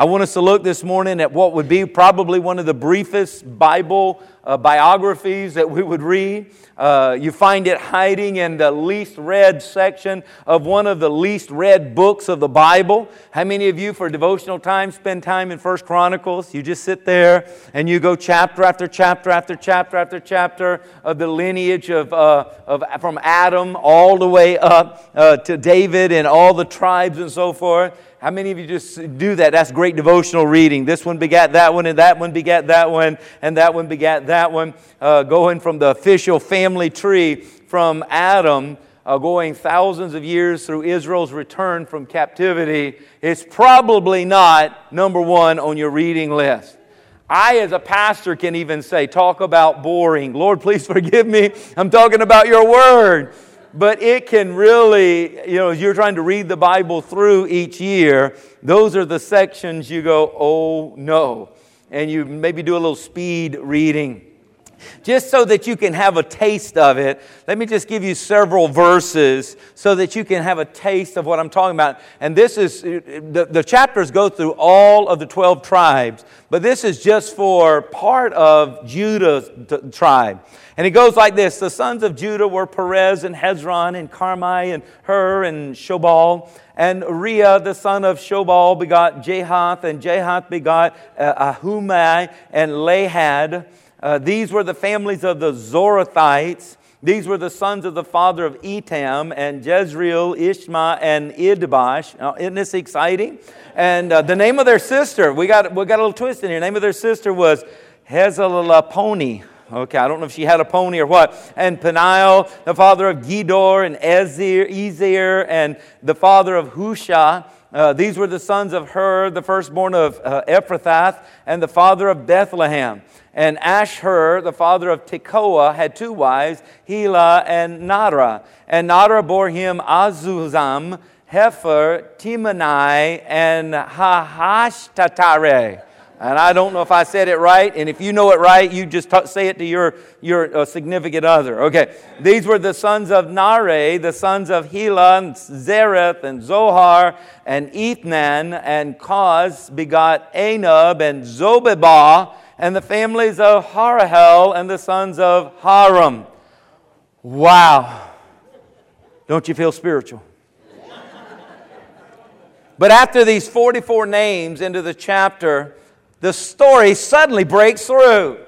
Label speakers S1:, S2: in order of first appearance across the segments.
S1: I want us to look this morning at what would be probably one of the briefest Bible uh, biographies that we would read. Uh, you find it hiding in the least read section of one of the least read books of the Bible. How many of you, for devotional time, spend time in First Chronicles? You just sit there and you go chapter after chapter after chapter after chapter of the lineage of, uh, of from Adam all the way up uh, to David and all the tribes and so forth. How many of you just do that? That's great devotional reading. This one begat that one, and that one begat that one, and that one begat that one. Uh, going from the official family tree from Adam, uh, going thousands of years through Israel's return from captivity, it's probably not number one on your reading list. I, as a pastor, can even say, talk about boring. Lord, please forgive me. I'm talking about your word but it can really, you know, you're trying to read the Bible through each year, those are the sections you go, oh no. And you maybe do a little speed reading. Just so that you can have a taste of it, let me just give you several verses so that you can have a taste of what I'm talking about. And this is, the, the chapters go through all of the 12 tribes, but this is just for part of Judah's tribe. And it goes like this The sons of Judah were Perez and Hezron and Carmi and Hur and Shobal. And Uriah, the son of Shobal, begot Jahath, and Jahath begot uh, Ahumai and Lahad. Uh, these were the families of the Zorathites. These were the sons of the father of Etam and Jezreel, Ishma, and Idbash. Now, isn't this exciting? And uh, the name of their sister, we got, we got a little twist in here. The name of their sister was Hazelelponi. Okay, I don't know if she had a pony or what. And Peniel, the father of Gedor, and Ezir, Ezir, and the father of Hushah. Uh, these were the sons of Hur, the firstborn of uh, Ephrathath, and the father of Bethlehem. And Ashhur, the father of Tekoa, had two wives, Helah and Nadra. And Nadra bore him Azuzam, Hepher, Timani, and Hahashtatare. And I don't know if I said it right. And if you know it right, you just t- say it to your, your uh, significant other. Okay. These were the sons of Nare, the sons of Helah, and Zereth, and Zohar, and Ethnan, and Koz begot Anub, and Zobebah, and the families of Harahel, and the sons of Haram. Wow. Don't you feel spiritual? But after these 44 names into the chapter, the story suddenly breaks through.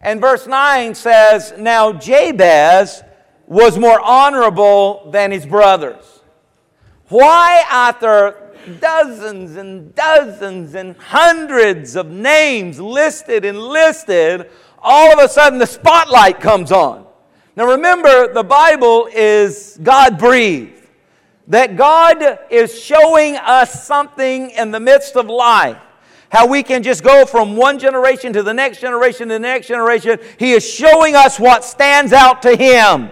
S1: And verse 9 says, Now Jabez was more honorable than his brothers. Why, after dozens and dozens and hundreds of names listed and listed, all of a sudden the spotlight comes on? Now remember, the Bible is God breathed. That God is showing us something in the midst of life how we can just go from one generation to the next generation to the next generation. He is showing us what stands out to Him.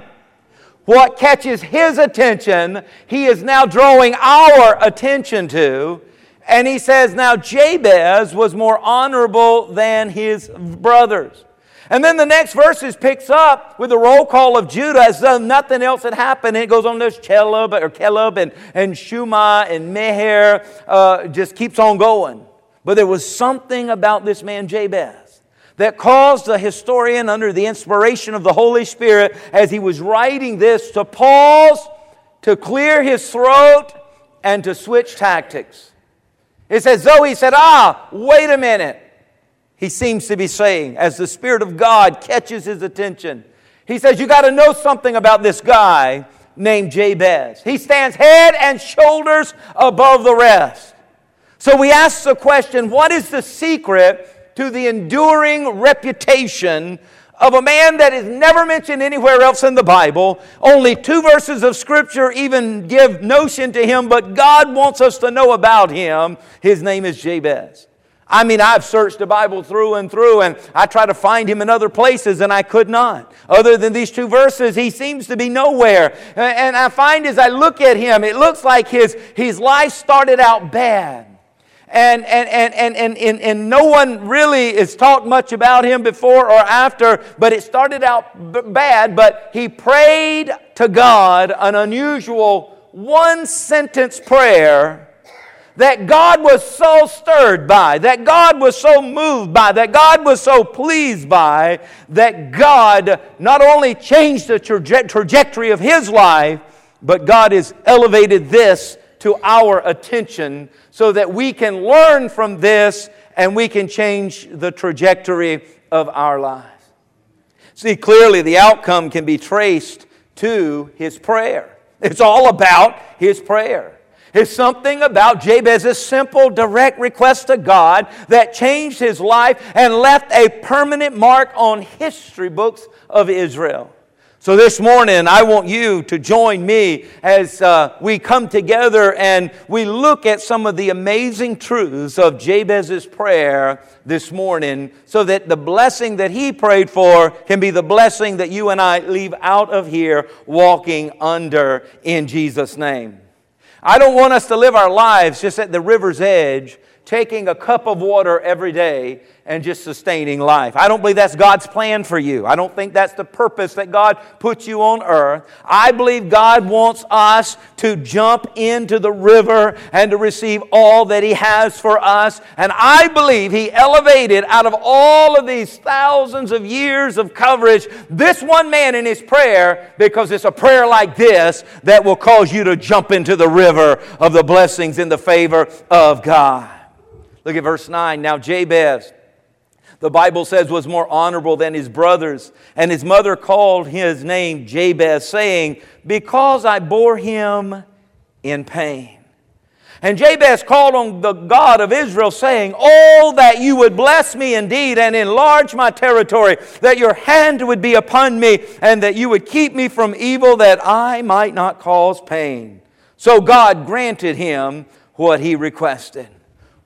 S1: What catches His attention, He is now drawing our attention to. And He says, Now Jabez was more honorable than his brothers. And then the next verses picks up with the roll call of Judah as though nothing else had happened. And it goes on to Chelub or Caleb and, and Shuma and Mehir, uh, just keeps on going. But there was something about this man Jabez that caused the historian, under the inspiration of the Holy Spirit, as he was writing this, to pause, to clear his throat, and to switch tactics. It's as though he said, Ah, wait a minute. He seems to be saying, as the Spirit of God catches his attention, he says, You got to know something about this guy named Jabez. He stands head and shoulders above the rest. So we ask the question what is the secret to the enduring reputation of a man that is never mentioned anywhere else in the Bible? Only two verses of Scripture even give notion to him, but God wants us to know about him. His name is Jabez. I mean, I've searched the Bible through and through, and I try to find him in other places, and I could not. Other than these two verses, he seems to be nowhere. And I find as I look at him, it looks like his, his life started out bad. And, and, and, and, and, and, no one really has talked much about him before or after, but it started out b- bad. But he prayed to God an unusual one sentence prayer that God was so stirred by, that God was so moved by, that God was so pleased by, that God not only changed the traje- trajectory of his life, but God has elevated this to our attention so that we can learn from this and we can change the trajectory of our lives. See, clearly the outcome can be traced to his prayer. It's all about his prayer is something about Jabez's simple, direct request to God that changed his life and left a permanent mark on history books of Israel. So, this morning, I want you to join me as uh, we come together and we look at some of the amazing truths of Jabez's prayer this morning so that the blessing that he prayed for can be the blessing that you and I leave out of here walking under in Jesus' name. I don't want us to live our lives just at the river's edge, taking a cup of water every day and just sustaining life. I don't believe that's God's plan for you. I don't think that's the purpose that God puts you on earth. I believe God wants us to jump into the river and to receive all that He has for us. And I believe He elevated out of all of these thousands of years of coverage this one man in his prayer because it's a prayer like this that will cause you to jump into the river of the blessings in the favor of God. Look at verse 9. Now, Jabez the Bible says was more honorable than his brothers. And his mother called his name Jabez, saying, Because I bore him in pain. And Jabez called on the God of Israel, saying, Oh, that you would bless me indeed and enlarge my territory, that your hand would be upon me, and that you would keep me from evil, that I might not cause pain. So God granted him what he requested.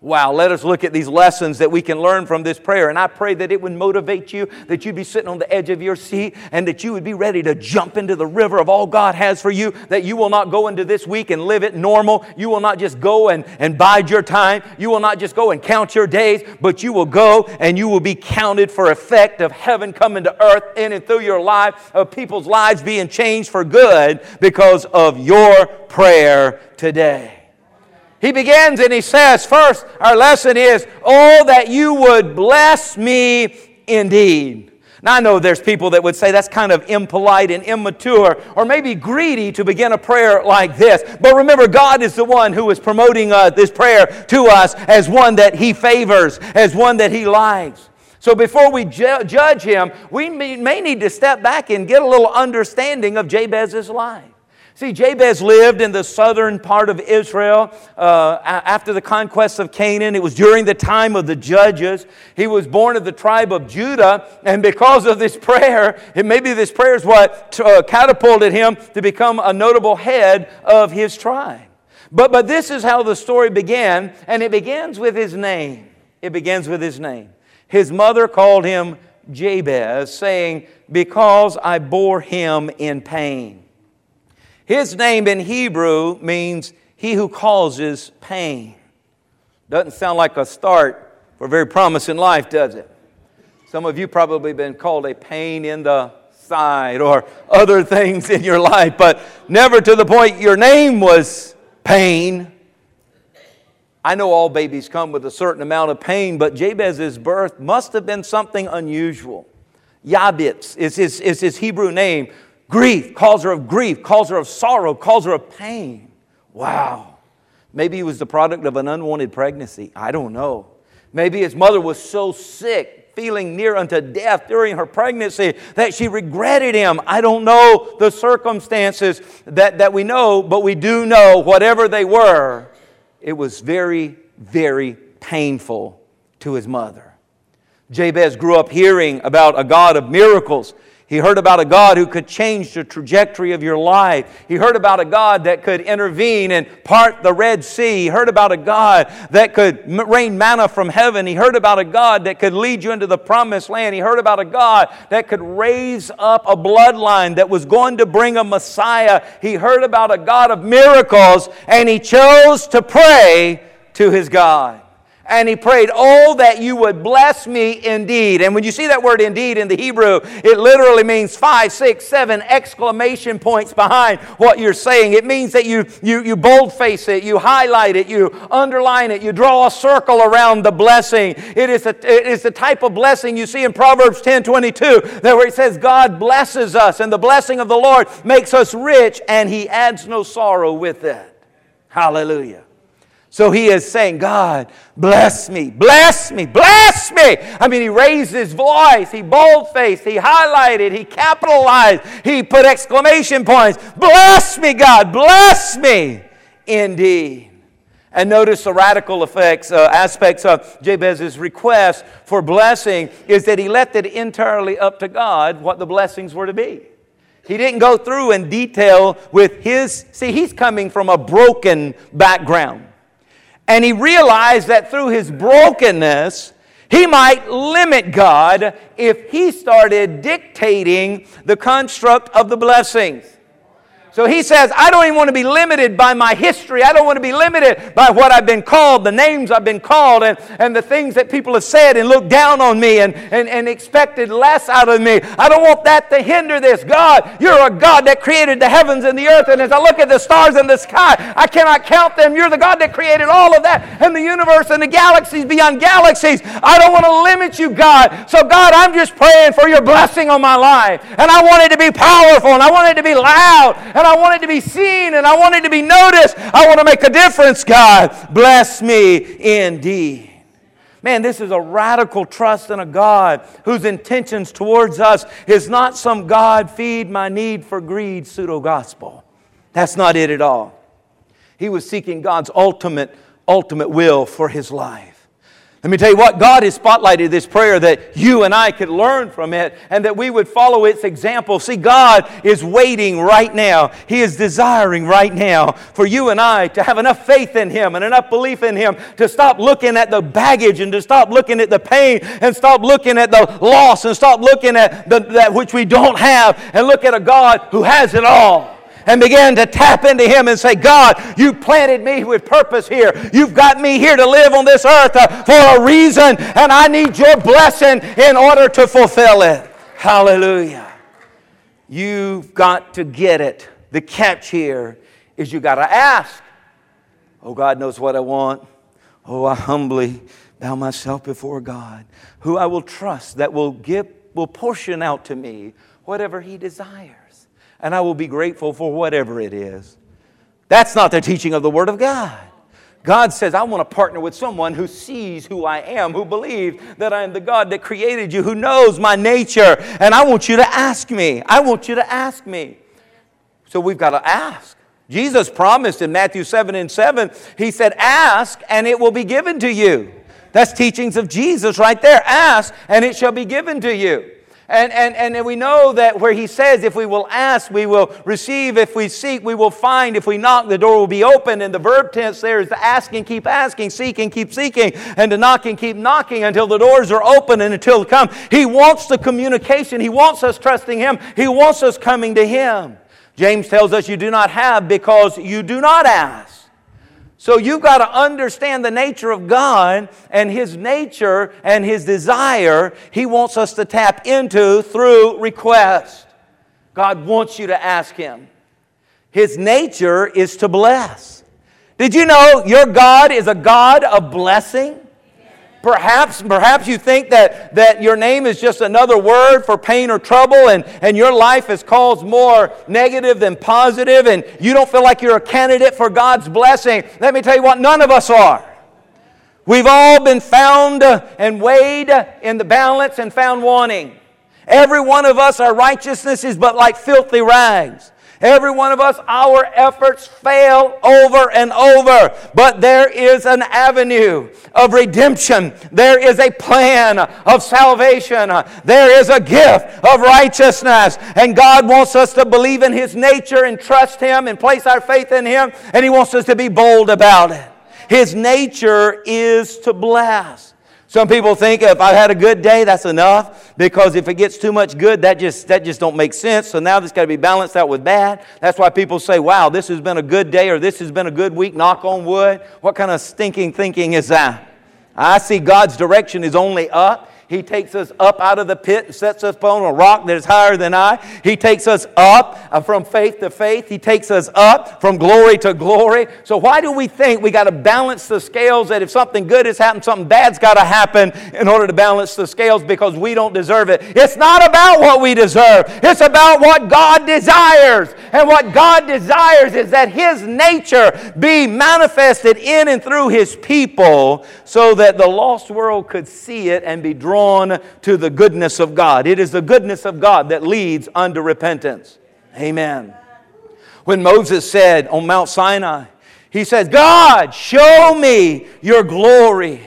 S1: Wow, let us look at these lessons that we can learn from this prayer. And I pray that it would motivate you, that you'd be sitting on the edge of your seat, and that you would be ready to jump into the river of all God has for you, that you will not go into this week and live it normal. You will not just go and, and bide your time. You will not just go and count your days, but you will go and you will be counted for effect of heaven coming to earth in and through your life, of people's lives being changed for good because of your prayer today. He begins and he says, first, our lesson is, Oh, that you would bless me indeed. Now, I know there's people that would say that's kind of impolite and immature or maybe greedy to begin a prayer like this. But remember, God is the one who is promoting uh, this prayer to us as one that He favors, as one that He likes. So before we ju- judge Him, we may, may need to step back and get a little understanding of Jabez's life. See, Jabez lived in the southern part of Israel uh, after the conquest of Canaan. It was during the time of the judges. He was born of the tribe of Judah, and because of this prayer, it maybe this prayer is what uh, catapulted him to become a notable head of his tribe. But, but this is how the story began, and it begins with his name. It begins with his name. His mother called him Jabez, saying, Because I bore him in pain. His name in Hebrew means he who causes pain. Doesn't sound like a start for a very promising life, does it? Some of you probably been called a pain in the side or other things in your life, but never to the point your name was pain. I know all babies come with a certain amount of pain, but Jabez's birth must have been something unusual. Yabitz is his, is his Hebrew name, Grief, calls her of grief, calls her of sorrow, calls her of pain. Wow. Maybe he was the product of an unwanted pregnancy. I don't know. Maybe his mother was so sick, feeling near unto death during her pregnancy, that she regretted him. I don't know the circumstances that, that we know, but we do know, whatever they were, it was very, very painful to his mother. Jabez grew up hearing about a God of miracles. He heard about a God who could change the trajectory of your life. He heard about a God that could intervene and part the Red Sea. He heard about a God that could rain manna from heaven. He heard about a God that could lead you into the promised land. He heard about a God that could raise up a bloodline that was going to bring a Messiah. He heard about a God of miracles, and he chose to pray to his God. And he prayed, Oh, that you would bless me indeed. And when you see that word indeed in the Hebrew, it literally means five, six, seven exclamation points behind what you're saying. It means that you, you, you boldface it, you highlight it, you underline it, you draw a circle around the blessing. It is, a, it is the type of blessing you see in Proverbs 10 22, that where it says, God blesses us, and the blessing of the Lord makes us rich, and he adds no sorrow with it. Hallelujah. So he is saying, God, bless me, bless me, bless me. I mean, he raised his voice, he bold-faced, he highlighted, he capitalized, he put exclamation points. Bless me, God, bless me indeed. And notice the radical effects, uh, aspects of Jabez's request for blessing is that he left it entirely up to God what the blessings were to be. He didn't go through in detail with his, see, he's coming from a broken background. And he realized that through his brokenness, he might limit God if he started dictating the construct of the blessings. So he says, I don't even want to be limited by my history. I don't want to be limited by what I've been called, the names I've been called, and, and the things that people have said and looked down on me and, and, and expected less out of me. I don't want that to hinder this. God, you're a God that created the heavens and the earth. And as I look at the stars in the sky, I cannot count them. You're the God that created all of that and the universe and the galaxies beyond galaxies. I don't want to limit you, God. So, God, I'm just praying for your blessing on my life. And I want it to be powerful and I want it to be loud and want it to be seen and I want it to be noticed. I want to make a difference, God. Bless me indeed. Man, this is a radical trust in a God whose intentions towards us is not some God feed my need for greed pseudo gospel. That's not it at all. He was seeking God's ultimate, ultimate will for his life. Let me tell you what, God has spotlighted this prayer that you and I could learn from it and that we would follow its example. See, God is waiting right now. He is desiring right now for you and I to have enough faith in Him and enough belief in Him to stop looking at the baggage and to stop looking at the pain and stop looking at the loss and stop looking at the, that which we don't have and look at a God who has it all and began to tap into Him and say, God, you planted me with purpose here. You've got me here to live on this earth uh, for a reason, and I need your blessing in order to fulfill it. Hallelujah. You've got to get it. The catch here is you got to ask. Oh, God knows what I want. Oh, I humbly bow myself before God, who I will trust that will give, will portion out to me whatever He desires and I will be grateful for whatever it is. That's not the teaching of the Word of God. God says, I want to partner with someone who sees who I am, who believes that I am the God that created you, who knows my nature, and I want you to ask me. I want you to ask me. So we've got to ask. Jesus promised in Matthew 7 and 7, He said, Ask and it will be given to you. That's teachings of Jesus right there. Ask and it shall be given to you. And, and, and we know that where he says, if we will ask, we will receive. If we seek, we will find. If we knock, the door will be open. And the verb tense there is to ask and keep asking, seek and keep seeking, and to knock and keep knocking until the doors are open and until come. He wants the communication. He wants us trusting him. He wants us coming to him. James tells us you do not have because you do not ask. So you've got to understand the nature of God and His nature and His desire He wants us to tap into through request. God wants you to ask Him. His nature is to bless. Did you know your God is a God of blessing? Perhaps, perhaps you think that, that your name is just another word for pain or trouble, and, and your life has caused more negative than positive, and you don't feel like you're a candidate for God's blessing. Let me tell you what, none of us are. We've all been found uh, and weighed in the balance and found wanting. Every one of us, our righteousness is but like filthy rags. Every one of us, our efforts fail over and over. But there is an avenue of redemption. There is a plan of salvation. There is a gift of righteousness. And God wants us to believe in His nature and trust Him and place our faith in Him. And He wants us to be bold about it. His nature is to bless. Some people think if I've had a good day, that's enough because if it gets too much good, that just, that just don't make sense. So now this got to be balanced out with bad. That's why people say, wow, this has been a good day or this has been a good week, knock on wood. What kind of stinking thinking is that? I see God's direction is only up. He takes us up out of the pit and sets us upon a rock that is higher than I. He takes us up uh, from faith to faith. He takes us up from glory to glory. So, why do we think we got to balance the scales that if something good has happened, something bad's got to happen in order to balance the scales because we don't deserve it? It's not about what we deserve, it's about what God desires. And what God desires is that His nature be manifested in and through His people so that the lost world could see it and be drawn drawn to the goodness of God. It is the goodness of God that leads unto repentance. Amen. When Moses said on Mount Sinai, he says, God, show me your glory.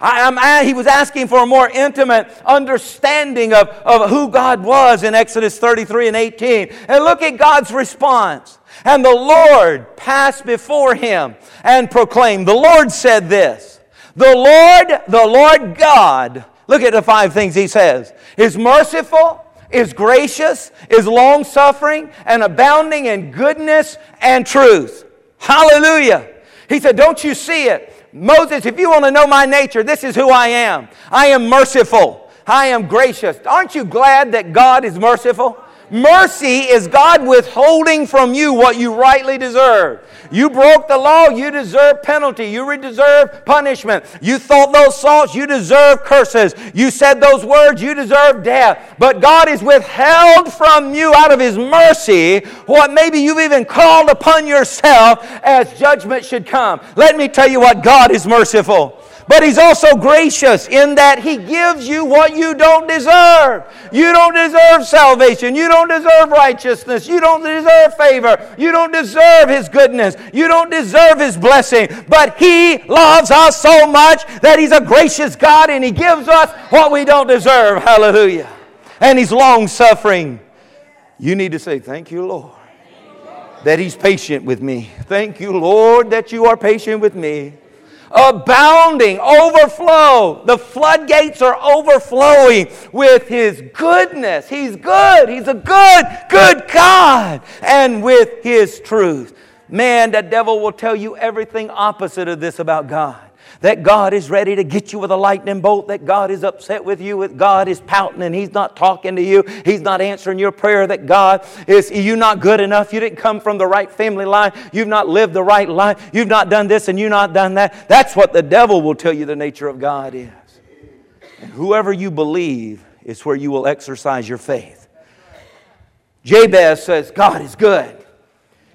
S1: I, he was asking for a more intimate understanding of, of who God was in Exodus 33 and 18. And look at God's response. And the Lord passed before him and proclaimed, The Lord said this, The Lord, the Lord God, Look at the five things he says is merciful, is gracious, is long suffering, and abounding in goodness and truth. Hallelujah. He said, Don't you see it? Moses, if you want to know my nature, this is who I am. I am merciful. I am gracious. Aren't you glad that God is merciful? Mercy is God withholding from you what you rightly deserve. You broke the law, you deserve penalty. You deserve punishment. You thought those thoughts, you deserve curses. You said those words, you deserve death. But God is withheld from you out of His mercy what maybe you've even called upon yourself as judgment should come. Let me tell you what God is merciful. But He's also gracious in that He gives you what you don't deserve. You don't deserve salvation. You don't deserve righteousness. You don't deserve favor. You don't deserve His goodness. You don't deserve His blessing. But He loves us so much that He's a gracious God and He gives us what we don't deserve. Hallelujah. And He's long suffering. You need to say, Thank you, Lord, that He's patient with me. Thank you, Lord, that you are patient with me abounding, overflow. The floodgates are overflowing with His goodness. He's good. He's a good, good God. And with His truth. Man, the devil will tell you everything opposite of this about God that God is ready to get you with a lightning bolt, that God is upset with you, that God is pouting and He's not talking to you, He's not answering your prayer, that God is, you not good enough, you didn't come from the right family line, you've not lived the right life, you've not done this and you've not done that. That's what the devil will tell you the nature of God is. And whoever you believe is where you will exercise your faith. Jabez says, God is good.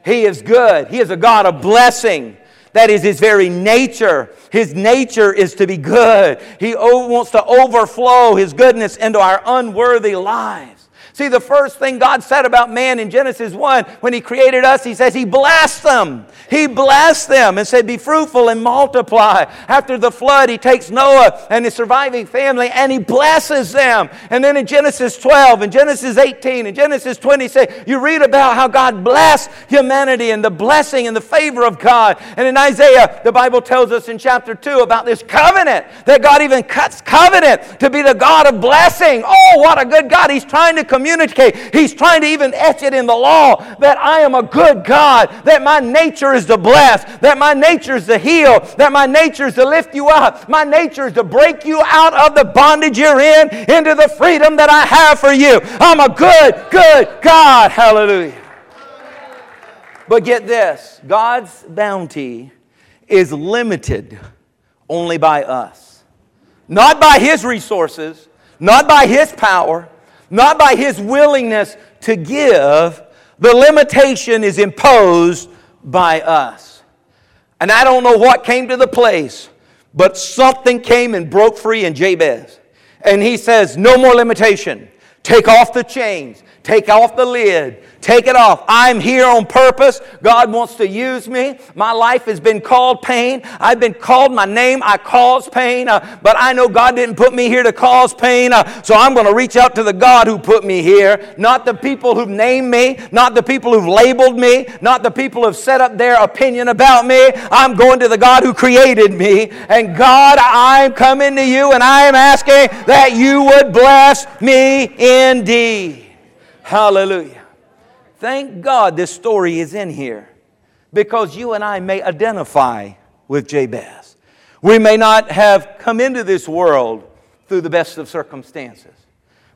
S1: He is good. He is a God of blessing. That is his very nature. His nature is to be good. He wants to overflow his goodness into our unworthy lives. See, the first thing God said about man in Genesis 1, when He created us, He says He blessed them. He blessed them and said, Be fruitful and multiply. After the flood, He takes Noah and his surviving family and He blesses them. And then in Genesis 12, and Genesis 18, and Genesis 26, you read about how God blessed humanity and the blessing and the favor of God. And in Isaiah, the Bible tells us in chapter 2 about this covenant, that God even cuts covenant to be the God of blessing. Oh, what a good God. He's trying to communicate communicate. He's trying to even etch it in the law that I am a good God, that my nature is to bless, that my nature is to heal, that my nature is to lift you up, my nature is to break you out of the bondage you're in into the freedom that I have for you. I'm a good, good God. Hallelujah. But get this God's bounty is limited only by us, not by His resources, not by His power, not by his willingness to give. The limitation is imposed by us. And I don't know what came to the place, but something came and broke free in Jabez. And he says, No more limitation. Take off the chains. Take off the lid. Take it off. I'm here on purpose. God wants to use me. My life has been called pain. I've been called my name. I cause pain. Uh, but I know God didn't put me here to cause pain. Uh, so I'm going to reach out to the God who put me here. Not the people who've named me. Not the people who've labeled me. Not the people who've set up their opinion about me. I'm going to the God who created me. And God, I'm coming to you and I am asking that you would bless me indeed. Hallelujah. Thank God this story is in here because you and I may identify with Jabez. We may not have come into this world through the best of circumstances.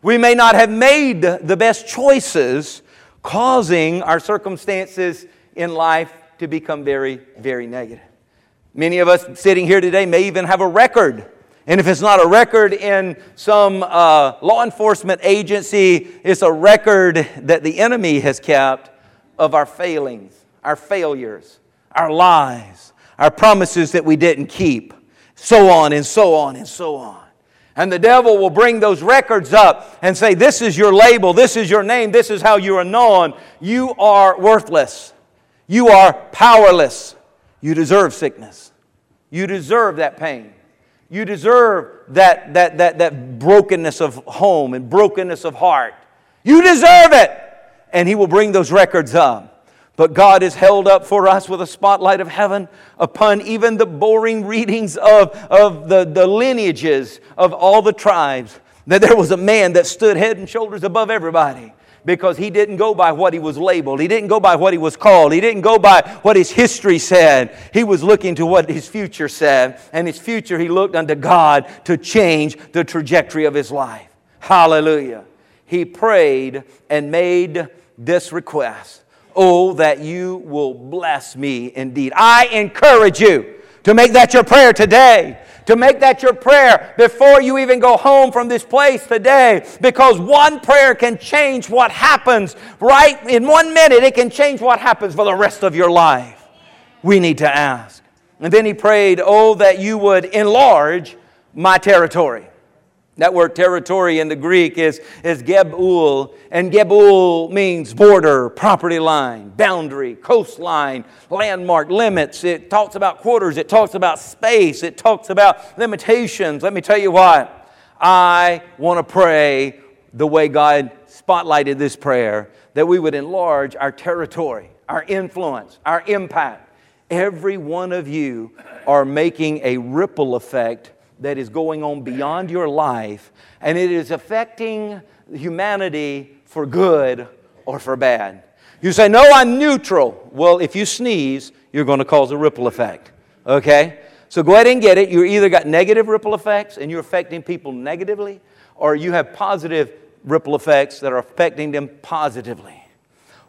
S1: We may not have made the best choices, causing our circumstances in life to become very, very negative. Many of us sitting here today may even have a record. And if it's not a record in some uh, law enforcement agency, it's a record that the enemy has kept of our failings, our failures, our lies, our promises that we didn't keep, so on and so on and so on. And the devil will bring those records up and say, This is your label, this is your name, this is how you are known. You are worthless. You are powerless. You deserve sickness. You deserve that pain. You deserve that, that, that, that brokenness of home and brokenness of heart. You deserve it. And he will bring those records up. But God is held up for us with a spotlight of heaven upon even the boring readings of, of the, the lineages of all the tribes. That there was a man that stood head and shoulders above everybody because he didn't go by what he was labeled. He didn't go by what he was called. He didn't go by what his history said. He was looking to what his future said. And his future, he looked unto God to change the trajectory of his life. Hallelujah. He prayed and made this request Oh, that you will bless me indeed. I encourage you to make that your prayer today to make that your prayer before you even go home from this place today because one prayer can change what happens right in one minute. It can change what happens for the rest of your life. We need to ask. And then he prayed, Oh, that you would enlarge my territory. That word territory in the Greek is, is Gebul, and Gebul means border, property line, boundary, coastline, landmark, limits. It talks about quarters, it talks about space, it talks about limitations. Let me tell you what, I want to pray the way God spotlighted this prayer that we would enlarge our territory, our influence, our impact. Every one of you are making a ripple effect that is going on beyond your life, and it is affecting humanity for good or for bad. You say, No, I'm neutral. Well, if you sneeze, you're going to cause a ripple effect. Okay? So go ahead and get it. You either got negative ripple effects and you're affecting people negatively, or you have positive ripple effects that are affecting them positively.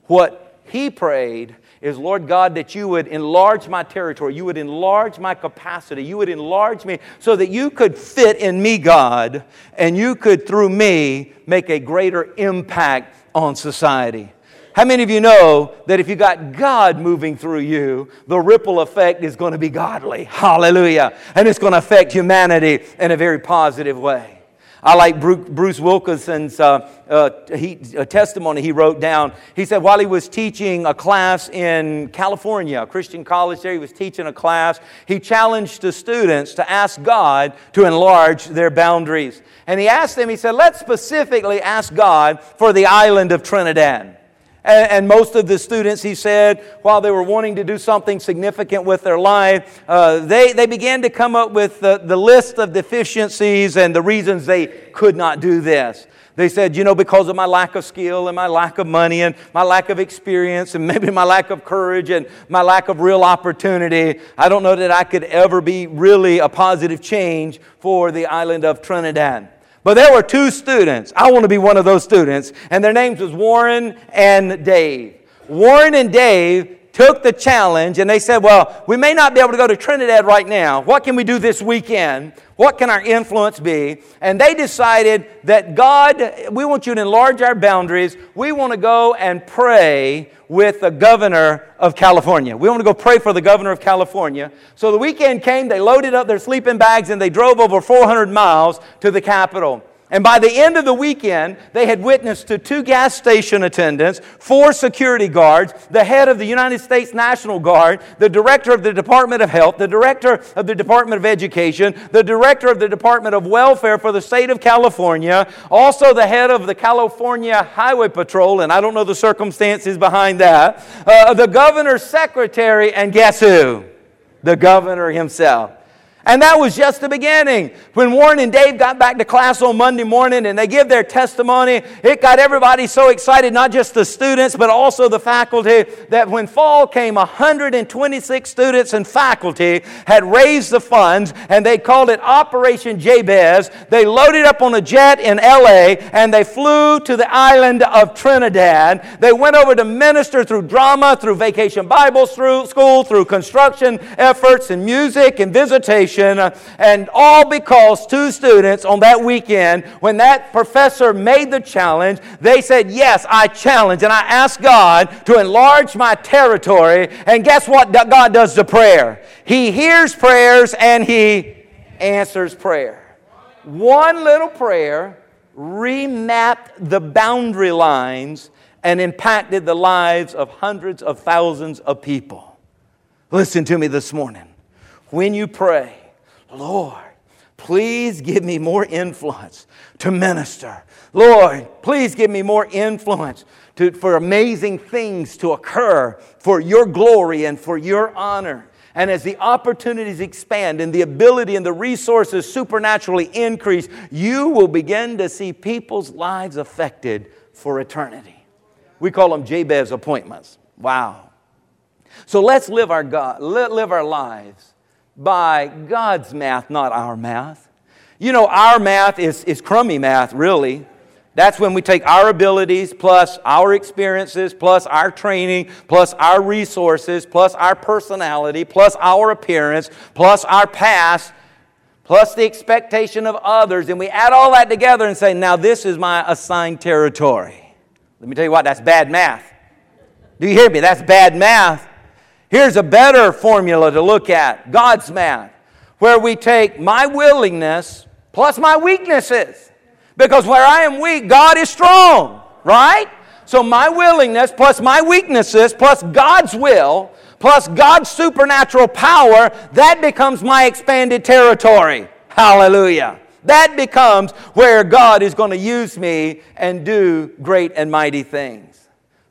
S1: What he prayed is, Lord God, that you would enlarge my territory, you would enlarge my capacity, you would enlarge me so that you could fit in me, God, and you could, through me, make a greater impact on society. How many of you know that if you got God moving through you, the ripple effect is going to be godly? Hallelujah. And it's going to affect humanity in a very positive way. I like Bruce Wilkinson's uh, uh, he, testimony he wrote down. He said while he was teaching a class in California, a Christian college there, he was teaching a class, he challenged the students to ask God to enlarge their boundaries. And he asked them, he said, let's specifically ask God for the island of Trinidad. And, and, most of the students, he said, while they were wanting to do something significant with their life, uh, they, they began to come up with the, the list of deficiencies and the reasons they could not do this. They said, you know, because of my lack of skill and my lack of money and my lack of experience and maybe my lack of courage and my lack of real opportunity, I don't know that I could ever be really a positive change for the island of Trinidad. But there were two students. I want to be one of those students. And their names was Warren and Dave. Warren and Dave took the challenge and they said, Well, we may not be able to go to Trinidad right now. What can we do this weekend? What can our influence be? And they decided that God, we want you to enlarge our boundaries. We want to go and pray with the governor of California. We want to go pray for the governor of California. So the weekend came, they loaded up their sleeping bags, and they drove over 400 miles to the capital. And by the end of the weekend, they had witnessed to two gas station attendants, four security guards, the head of the United States National Guard, the director of the Department of Health, the director of the Department of Education, the director of the Department of Welfare for the state of California, also the head of the California Highway Patrol, and I don't know the circumstances behind that, uh, the governor's secretary, and guess who? The governor himself. And that was just the beginning. When Warren and Dave got back to class on Monday morning and they give their testimony, it got everybody so excited, not just the students, but also the faculty, that when fall came, 126 students and faculty had raised the funds and they called it Operation Jabez. They loaded up on a jet in LA and they flew to the island of Trinidad. They went over to minister through drama, through vacation Bible school, through construction efforts and music and visitation Uh, and all because two students on that weekend, when that professor made the challenge, they said, Yes, I challenge. And I ask God to enlarge my territory. And guess what God does to prayer? He hears prayers and He answers prayer. One little prayer remapped the boundary lines and impacted the lives of hundreds of thousands of people. Listen to me this morning. When you pray, Lord, please give me more influence to minister. Lord, please give me more influence to, for amazing things to occur for your glory and for your honor. And as the opportunities expand and the ability and the resources supernaturally increase, you will begin to see people's lives affected for eternity. We call them Jabez appointments. Wow. So let's live our God, live our lives by God's math, not our math. You know, our math is, is crummy math, really. That's when we take our abilities plus our experiences plus our training plus our resources plus our personality plus our appearance plus our past plus the expectation of others and we add all that together and say, now this is my assigned territory. Let me tell you what, that's bad math. Do you hear me? That's bad math. Here's a better formula to look at God's math, where we take my willingness plus my weaknesses. Because where I am weak, God is strong, right? So my willingness plus my weaknesses plus God's will plus God's supernatural power, that becomes my expanded territory. Hallelujah. That becomes where God is going to use me and do great and mighty things.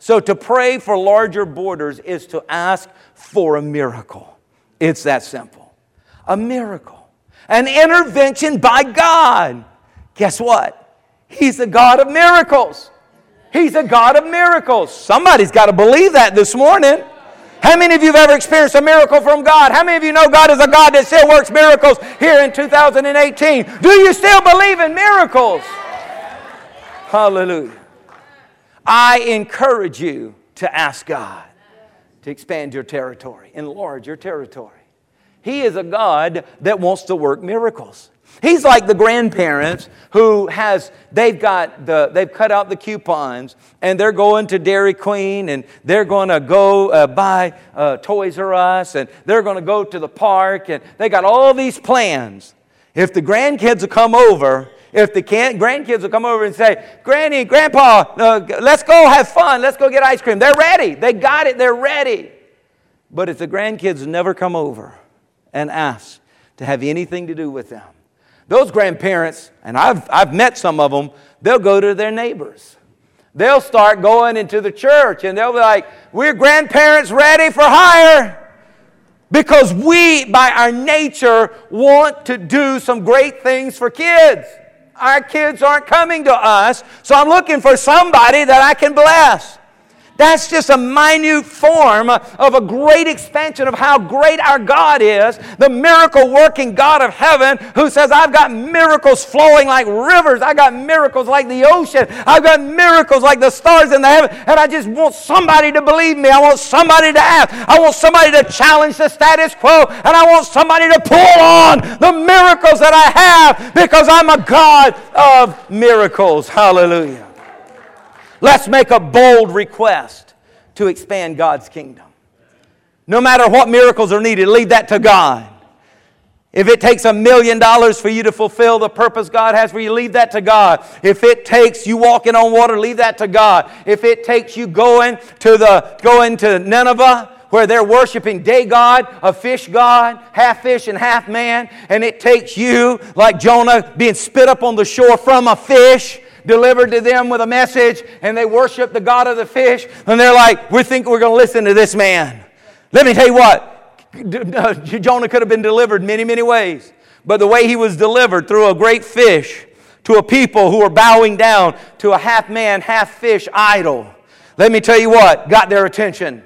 S1: So to pray for larger borders is to ask for a miracle. It's that simple. A miracle. An intervention by God. Guess what? He's a God of miracles. He's a God of miracles. Somebody's got to believe that this morning. How many of you have ever experienced a miracle from God? How many of you know God is a God that still works miracles here in 2018? Do you still believe in miracles? Hallelujah. I encourage you to ask God to expand your territory, enlarge your territory. He is a God that wants to work miracles. He's like the grandparents who has they've got the they've cut out the coupons and they're going to Dairy Queen and they're going to go uh, buy uh, Toys R Us and they're going to go to the park and they got all these plans. If the grandkids will come over, if the grandkids will come over and say, Granny, Grandpa, uh, let's go have fun, let's go get ice cream, they're ready. They got it, they're ready. But if the grandkids never come over and ask to have anything to do with them, those grandparents, and I've, I've met some of them, they'll go to their neighbors. They'll start going into the church and they'll be like, We're grandparents ready for hire. Because we, by our nature, want to do some great things for kids our kids aren't coming to us, so I'm looking for somebody that I can bless. That's just a minute form of a great expansion of how great our God is, the miracle working God of heaven who says, I've got miracles flowing like rivers. I've got miracles like the ocean. I've got miracles like the stars in the heaven. And I just want somebody to believe me. I want somebody to ask. I want somebody to challenge the status quo. And I want somebody to pull on the miracles that I have because I'm a God of miracles. Hallelujah. Let's make a bold request to expand God's kingdom. No matter what miracles are needed, leave that to God. If it takes a million dollars for you to fulfill the purpose God has for you, leave that to God. If it takes you walking on water, leave that to God. If it takes you going to the going to Nineveh, where they're worshiping day God, a fish god, half fish and half man, and it takes you, like Jonah, being spit up on the shore from a fish, delivered to them with a message and they worship the God of the fish and they're like, we think we're going to listen to this man. Let me tell you what, uh, Jonah could have been delivered many, many ways. But the way he was delivered through a great fish to a people who were bowing down to a half man, half fish idol, let me tell you what, got their attention.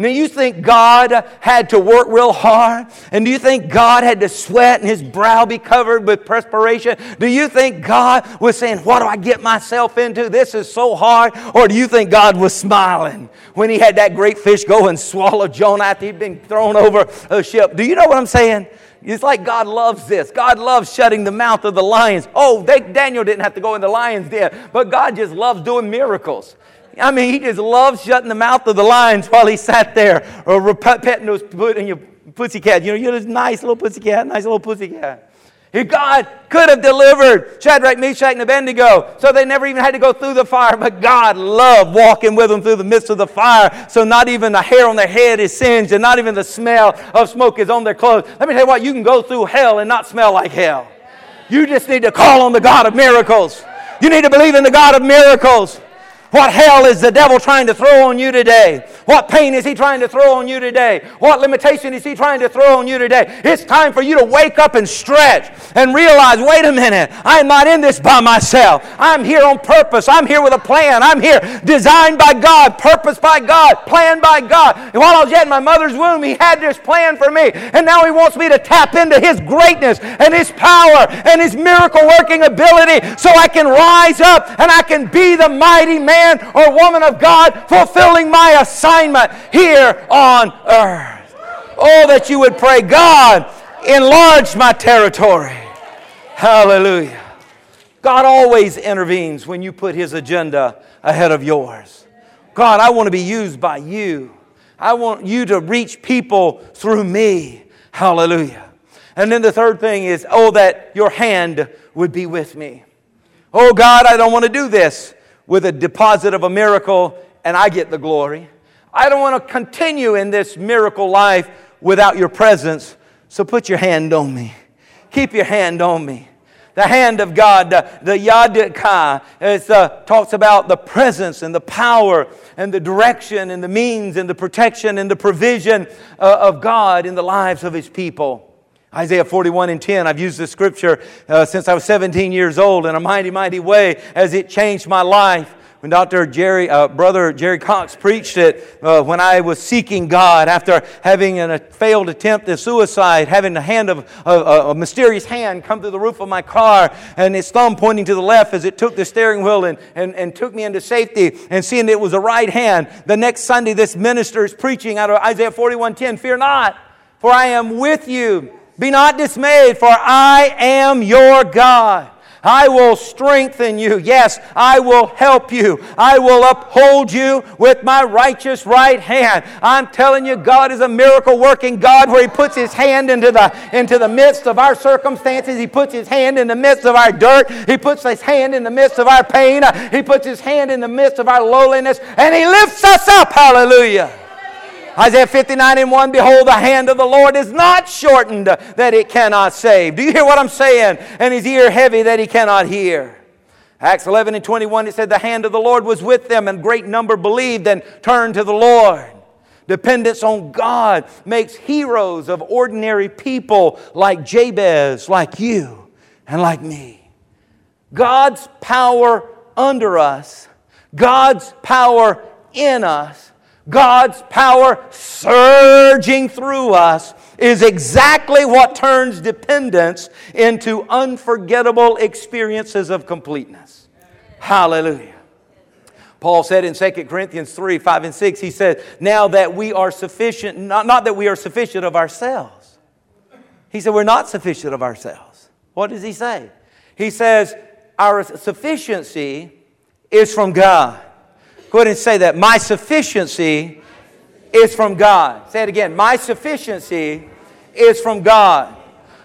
S1: Now, you think God had to work real hard? And do you think God had to sweat and his brow be covered with perspiration? Do you think God was saying, What do I get myself into? This is so hard. Or do you think God was smiling when he had that great fish go and swallow Jonah after he'd been thrown over a ship? Do you know what I'm saying? It's like God loves this. God loves shutting the mouth of the lions. Oh, they, Daniel didn't have to go in the lion's den, but God just loves doing miracles. I mean, he just loved shutting the mouth of the lions while he sat there or petting those put in your pussycat. You know, you're this nice little pussycat, nice little pussycat. God could have delivered Shadrach, Meshach, and Abednego, so they never even had to go through the fire. But God loved walking with them through the midst of the fire, so not even the hair on their head is singed, and not even the smell of smoke is on their clothes. Let me tell you what, you can go through hell and not smell like hell. You just need to call on the God of miracles. You need to believe in the God of miracles. What hell is the devil trying to throw on you today? What pain is he trying to throw on you today? What limitation is he trying to throw on you today? It's time for you to wake up and stretch and realize wait a minute, I'm not in this by myself. I'm here on purpose. I'm here with a plan. I'm here designed by God, purposed by God, planned by God. And while I was yet in my mother's womb, he had this plan for me. And now he wants me to tap into his greatness and his power and his miracle working ability so I can rise up and I can be the mighty man man or woman of God fulfilling my assignment here on earth. Oh, that you would pray, God, enlarge my territory. Hallelujah. God always intervenes when you put His agenda ahead of yours. God, I want to be used by you. I want you to reach people through me. Hallelujah. And then the third thing is, oh, that your hand would be with me. Oh, God, I don't want to do this with a deposit of a miracle and I get the glory. I don't want to continue in this miracle life without your presence. So put your hand on me. Keep your hand on me. The hand of God, the, the Yad Ka, it uh, talks about the presence and the power and the direction and the means and the protection and the provision uh, of God in the lives of His people. Isaiah 41 and 10, I've used this scripture uh, since I was 17 years old in a mighty, mighty way as it changed my life. When Dr. Jerry, uh, brother Jerry Cox preached it, uh, when I was seeking God after having a failed attempt at suicide, having the hand of a, a, mysterious hand come through the roof of my car and its thumb pointing to the left as it took the steering wheel and, and, and took me into safety and seeing it was a right hand. The next Sunday, this minister is preaching out of Isaiah 41 10, Fear not, for I am with you. Be not dismayed, for I am your God. I will strengthen you. Yes, I will help you. I will uphold you with my righteous right hand. I'm telling you, God is a miracle working God where He puts His hand into the, into the midst of our circumstances. He puts His hand in the midst of our dirt. He puts His hand in the midst of our pain. He puts His hand in the midst of our lowliness. And He lifts us up. Hallelujah. Isaiah 59 and 1 Behold, the hand of the Lord is not shortened that it cannot save. Do you hear what I'm saying? And his ear heavy that he cannot hear. Acts 11 and 21, it said, The hand of the Lord was with them, and great number believed and turned to the Lord. Dependence on God makes heroes of ordinary people like Jabez, like you, and like me. God's power under us, God's power in us, God's power surging through us is exactly what turns dependence into unforgettable experiences of completeness. Hallelujah. Paul said in 2 Corinthians 3 5 and 6, he said, Now that we are sufficient, not, not that we are sufficient of ourselves. He said, We're not sufficient of ourselves. What does he say? He says, Our sufficiency is from God. Go ahead and say that. My sufficiency is from God. Say it again. My sufficiency is from God,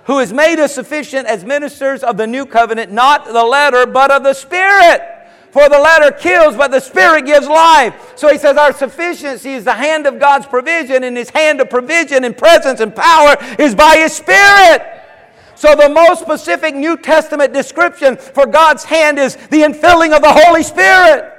S1: who has made us sufficient as ministers of the new covenant, not the letter, but of the Spirit. For the letter kills, but the Spirit gives life. So he says our sufficiency is the hand of God's provision, and his hand of provision and presence and power is by his Spirit. So, the most specific New Testament description for God's hand is the infilling of the Holy Spirit.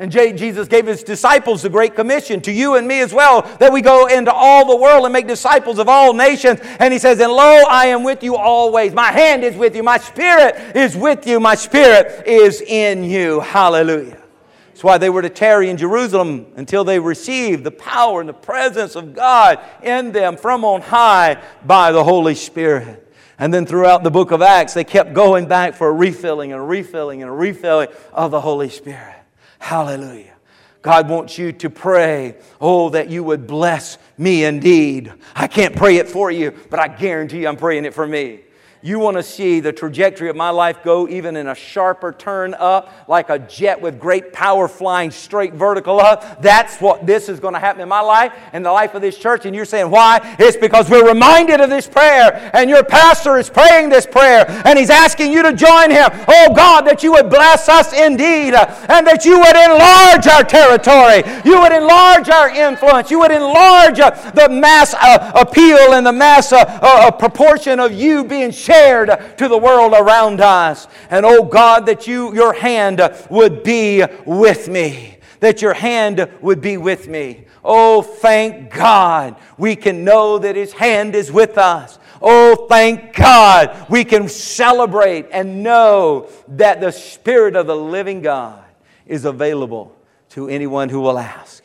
S1: And Jesus gave his disciples the Great Commission to you and me as well, that we go into all the world and make disciples of all nations. And he says, And lo, I am with you always. My hand is with you. My spirit is with you. My spirit is in you. Hallelujah. That's why they were to tarry in Jerusalem until they received the power and the presence of God in them from on high by the Holy Spirit. And then throughout the book of Acts, they kept going back for a refilling and a refilling and a refilling of the Holy Spirit. Hallelujah. God wants you to pray, oh, that you would bless me indeed. I can't pray it for you, but I guarantee you I'm praying it for me you want to see the trajectory of my life go even in a sharper turn up, like a jet with great power flying straight vertical up, that's what this is going to happen in my life and the life of this church. And you're saying, why? It's because we're reminded of this prayer, and your pastor is praying this prayer, and he's asking you to join him. Oh God, that you would bless us indeed, and that you would enlarge our territory, you would enlarge our influence, you would enlarge the mass uh, appeal and the mass uh, uh, proportion of you being shared to the world around us. And oh God, that you, your hand would be with me. That your hand would be with me. Oh, thank God we can know that His hand is with us. Oh, thank God we can celebrate and know that the Spirit of the living God is available to anyone who will ask.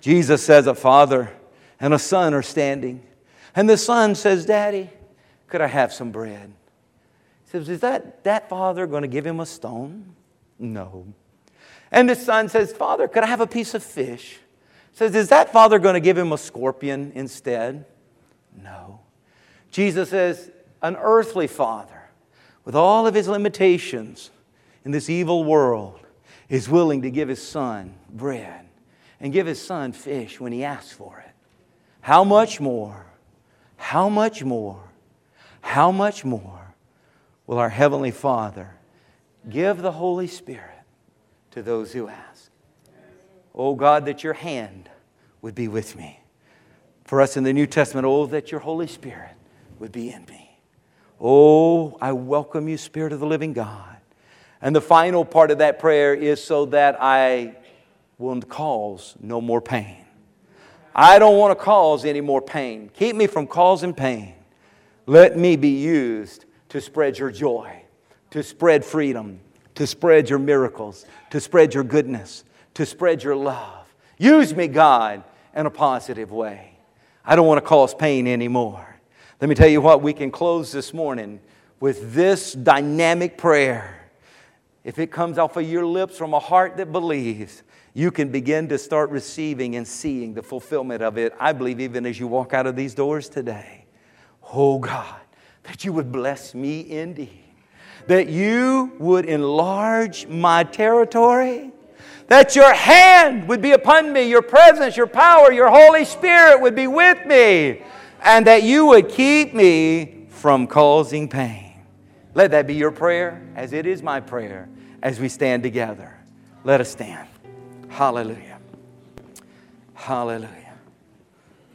S1: Jesus says a father and a son are standing. And the son says, Daddy, could I have some bread? He says, Is that, that father going to give him a stone? No. And the son says, Father, could I have a piece of fish? He says, Is that father going to give him a scorpion instead? No. Jesus says, An earthly father, with all of his limitations in this evil world, is willing to give his son bread and give his son fish when he asks for it. How much more? How much more how much more will our Heavenly Father give the Holy Spirit to those who ask? Oh God, that your hand would be with me. For us in the New Testament, oh, that your Holy Spirit would be in me. Oh, I welcome you, Spirit of the living God. And the final part of that prayer is so that I will cause no more pain. I don't want to cause any more pain. Keep me from causing pain. Let me be used to spread your joy, to spread freedom, to spread your miracles, to spread your goodness, to spread your love. Use me, God, in a positive way. I don't want to cause pain anymore. Let me tell you what, we can close this morning with this dynamic prayer. If it comes off of your lips from a heart that believes, you can begin to start receiving and seeing the fulfillment of it, I believe, even as you walk out of these doors today. Oh God, that you would bless me indeed, that you would enlarge my territory, that your hand would be upon me, your presence, your power, your Holy Spirit would be with me, and that you would keep me from causing pain. Let that be your prayer, as it is my prayer, as we stand together. Let us stand. Hallelujah. Hallelujah.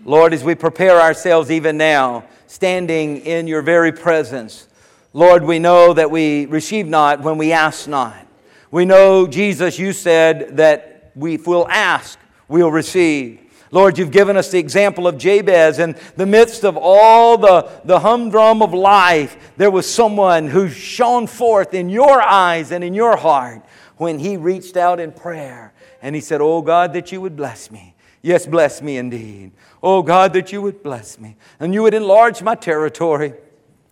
S1: Lord, as we prepare ourselves even now, standing in your very presence. Lord, we know that we receive not when we ask not. We know, Jesus, you said that we, if we'll ask, we'll receive. Lord, you've given us the example of Jabez. In the midst of all the, the humdrum of life, there was someone who shone forth in your eyes and in your heart when he reached out in prayer and he said, Oh God, that you would bless me. Yes, bless me indeed. Oh God, that you would bless me and you would enlarge my territory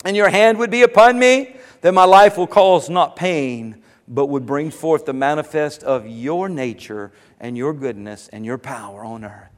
S1: and your hand would be upon me, that my life will cause not pain, but would bring forth the manifest of your nature and your goodness and your power on earth.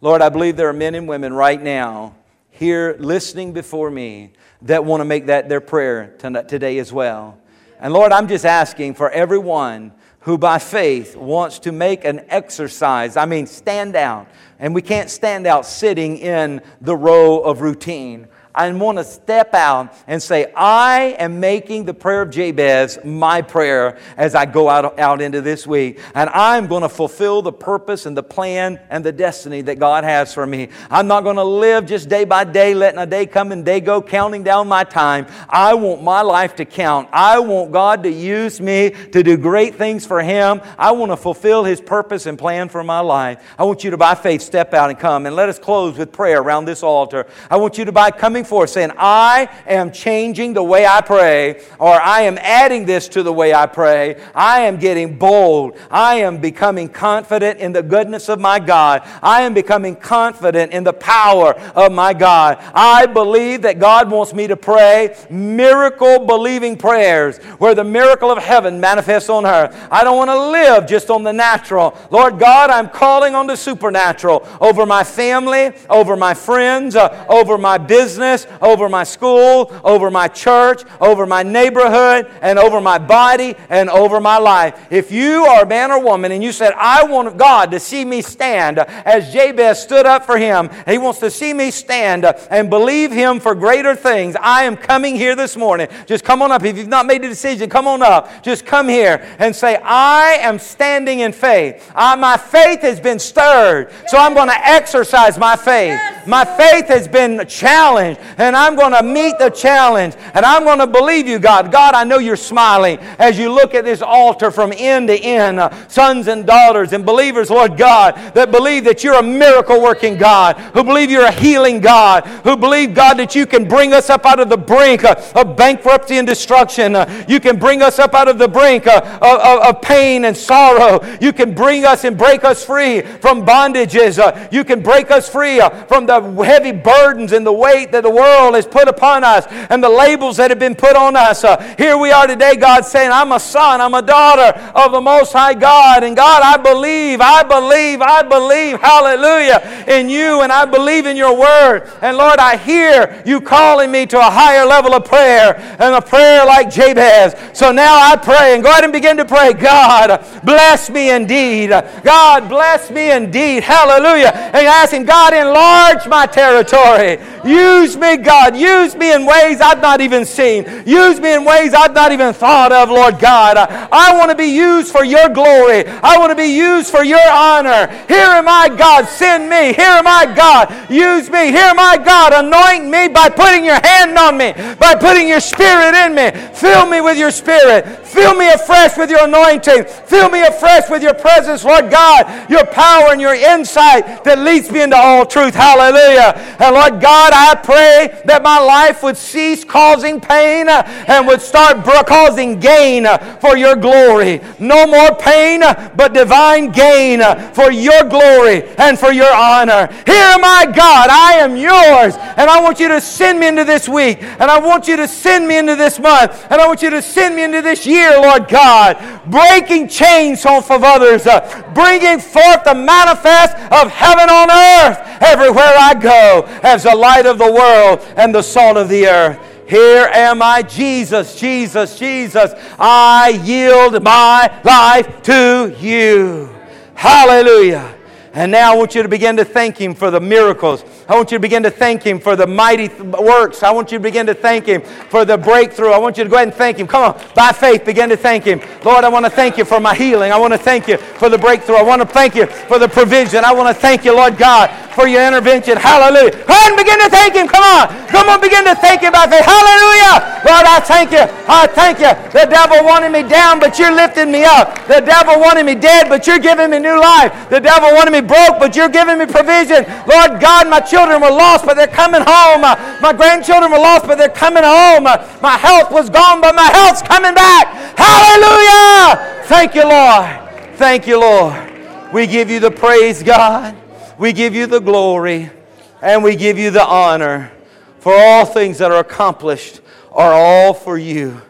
S1: Lord, I believe there are men and women right now here listening before me that want to make that their prayer today as well. And Lord, I'm just asking for everyone who by faith wants to make an exercise, I mean, stand out. And we can't stand out sitting in the row of routine. I want to step out and say, I am making the prayer of Jabez my prayer as I go out, out into this week. And I'm going to fulfill the purpose and the plan and the destiny that God has for me. I'm not going to live just day by day, letting a day come and day go, counting down my time. I want my life to count. I want God to use me to do great things for Him. I want to fulfill His purpose and plan for my life. I want you to, by faith, step out and come. And let us close with prayer around this altar. I want you to, by coming forth, saying, I am changing the way I pray, or I am adding this to the way I pray. I am getting bold. I am becoming confident in the goodness of my God. I am becoming confident in the power of my God. I believe that God wants me to pray miracle believing prayers where the miracle of heaven manifests on earth. I don't want to live just on the natural. Lord God, I'm calling on the supernatural over my family, over my friends, uh, over my business, over my school, over my church, over my neighborhood, and over my body and over my life. If you are a man or woman and you said, I want God to see me stand as Jabez stood up for him, he wants to see me stand and believe him for greater things, I am coming here this morning. Just come on up. If you've not made a decision, come on up. Just come here and say, I am standing in faith. I, my faith has been stirred, so I'm going to exercise my faith. My faith has been challenged, and I'm going to meet the challenge, and I'm going to believe you, God. God, I know you're smiling as you look at this altar from end to end, uh, sons and daughters and believers, Lord God, that believe that you're a miracle working God, who believe you're a healing God, who believe, God, that you can bring us up out of the brink uh, of bankruptcy and destruction. Uh, you can bring us up out of the brink uh, of, of, pain and sorrow. You can bring us and break us free from bondages. Uh, you can break us free uh, from the heavy burdens and the weight that the world has put upon us and the labels that have been put on us. Uh, here we are today, God saying, I'm a son, I'm a daughter of the Most High God. And God, I believe, I believe, I believe, hallelujah, in you, and I believe in your word. And Lord, I hear you calling me to a higher level of prayer and a prayer like Jabez. So now I pray and go ahead and begin to pray. God, bless me indeed. God, bless me indeed. Hallelujah. And asking God, enlarge my territory. Use me, God. Use me in ways I've not even seen. Use me in ways I've not even thought of, Lord God. I want to be used for your glory. I want to be used for your honor. Here am I, God. Send me. Here am I, God. Use me. Here am I, God. Anoint me by putting your hand on me, by putting your spirit in me. Fill me with your spirit. Fill me afresh with your anointing. Fill me afresh with your presence, Lord God, your power and your insight that leads me into all truth. Hallelujah. And Lord God, I pray that my life would cease causing pain uh, and would start causing gain uh, for your glory. No more pain, uh, but divine gain for your glory and for your honor. Here my God. I am yours. And I want you to send me into this week. And I want you to send me into this month. And I want you to send me into this year, Lord God. Breaking chains off of others. Uh, bringing forth the manifest of heaven on earth everywhere I go as the light of the world and the salt of the earth. Here am I, Jesus, Jesus, Jesus. I yield my life to you. Hallelujah. And now I want you to begin to thank Him for the miracles. I want you to begin to thank Him for the mighty works. I want you to begin to thank Him for the breakthrough. I want you to go ahead and thank Him. Come on, by faith, begin to thank Him. Lord, I want to thank you for my healing. I want to thank you for the breakthrough. I want to thank you for the provision. I want to thank you, Lord God, for your intervention. Hallelujah. Go ahead and begin to thank Him. Come on. Come on, begin to thank Him by faith. Hallelujah. Lord, I thank you. I thank you. The devil wanted me down, but you're lifting me up. The devil wanted me dead, but you're giving me new life. The devil wanted me broke, but you're giving me provision. Lord God, my children were lost, but they're coming home. My grandchildren were lost, but they're coming home. My health was gone, but my health's coming back. Hallelujah! Thank you, Lord. Thank you, Lord. We give you the praise, God. We give you the glory. And we give you the honor. For all things that are accomplished are all for you,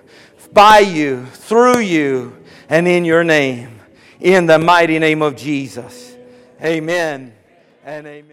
S1: by you, through you, and in your name. In the mighty name of Jesus. Amen and amen.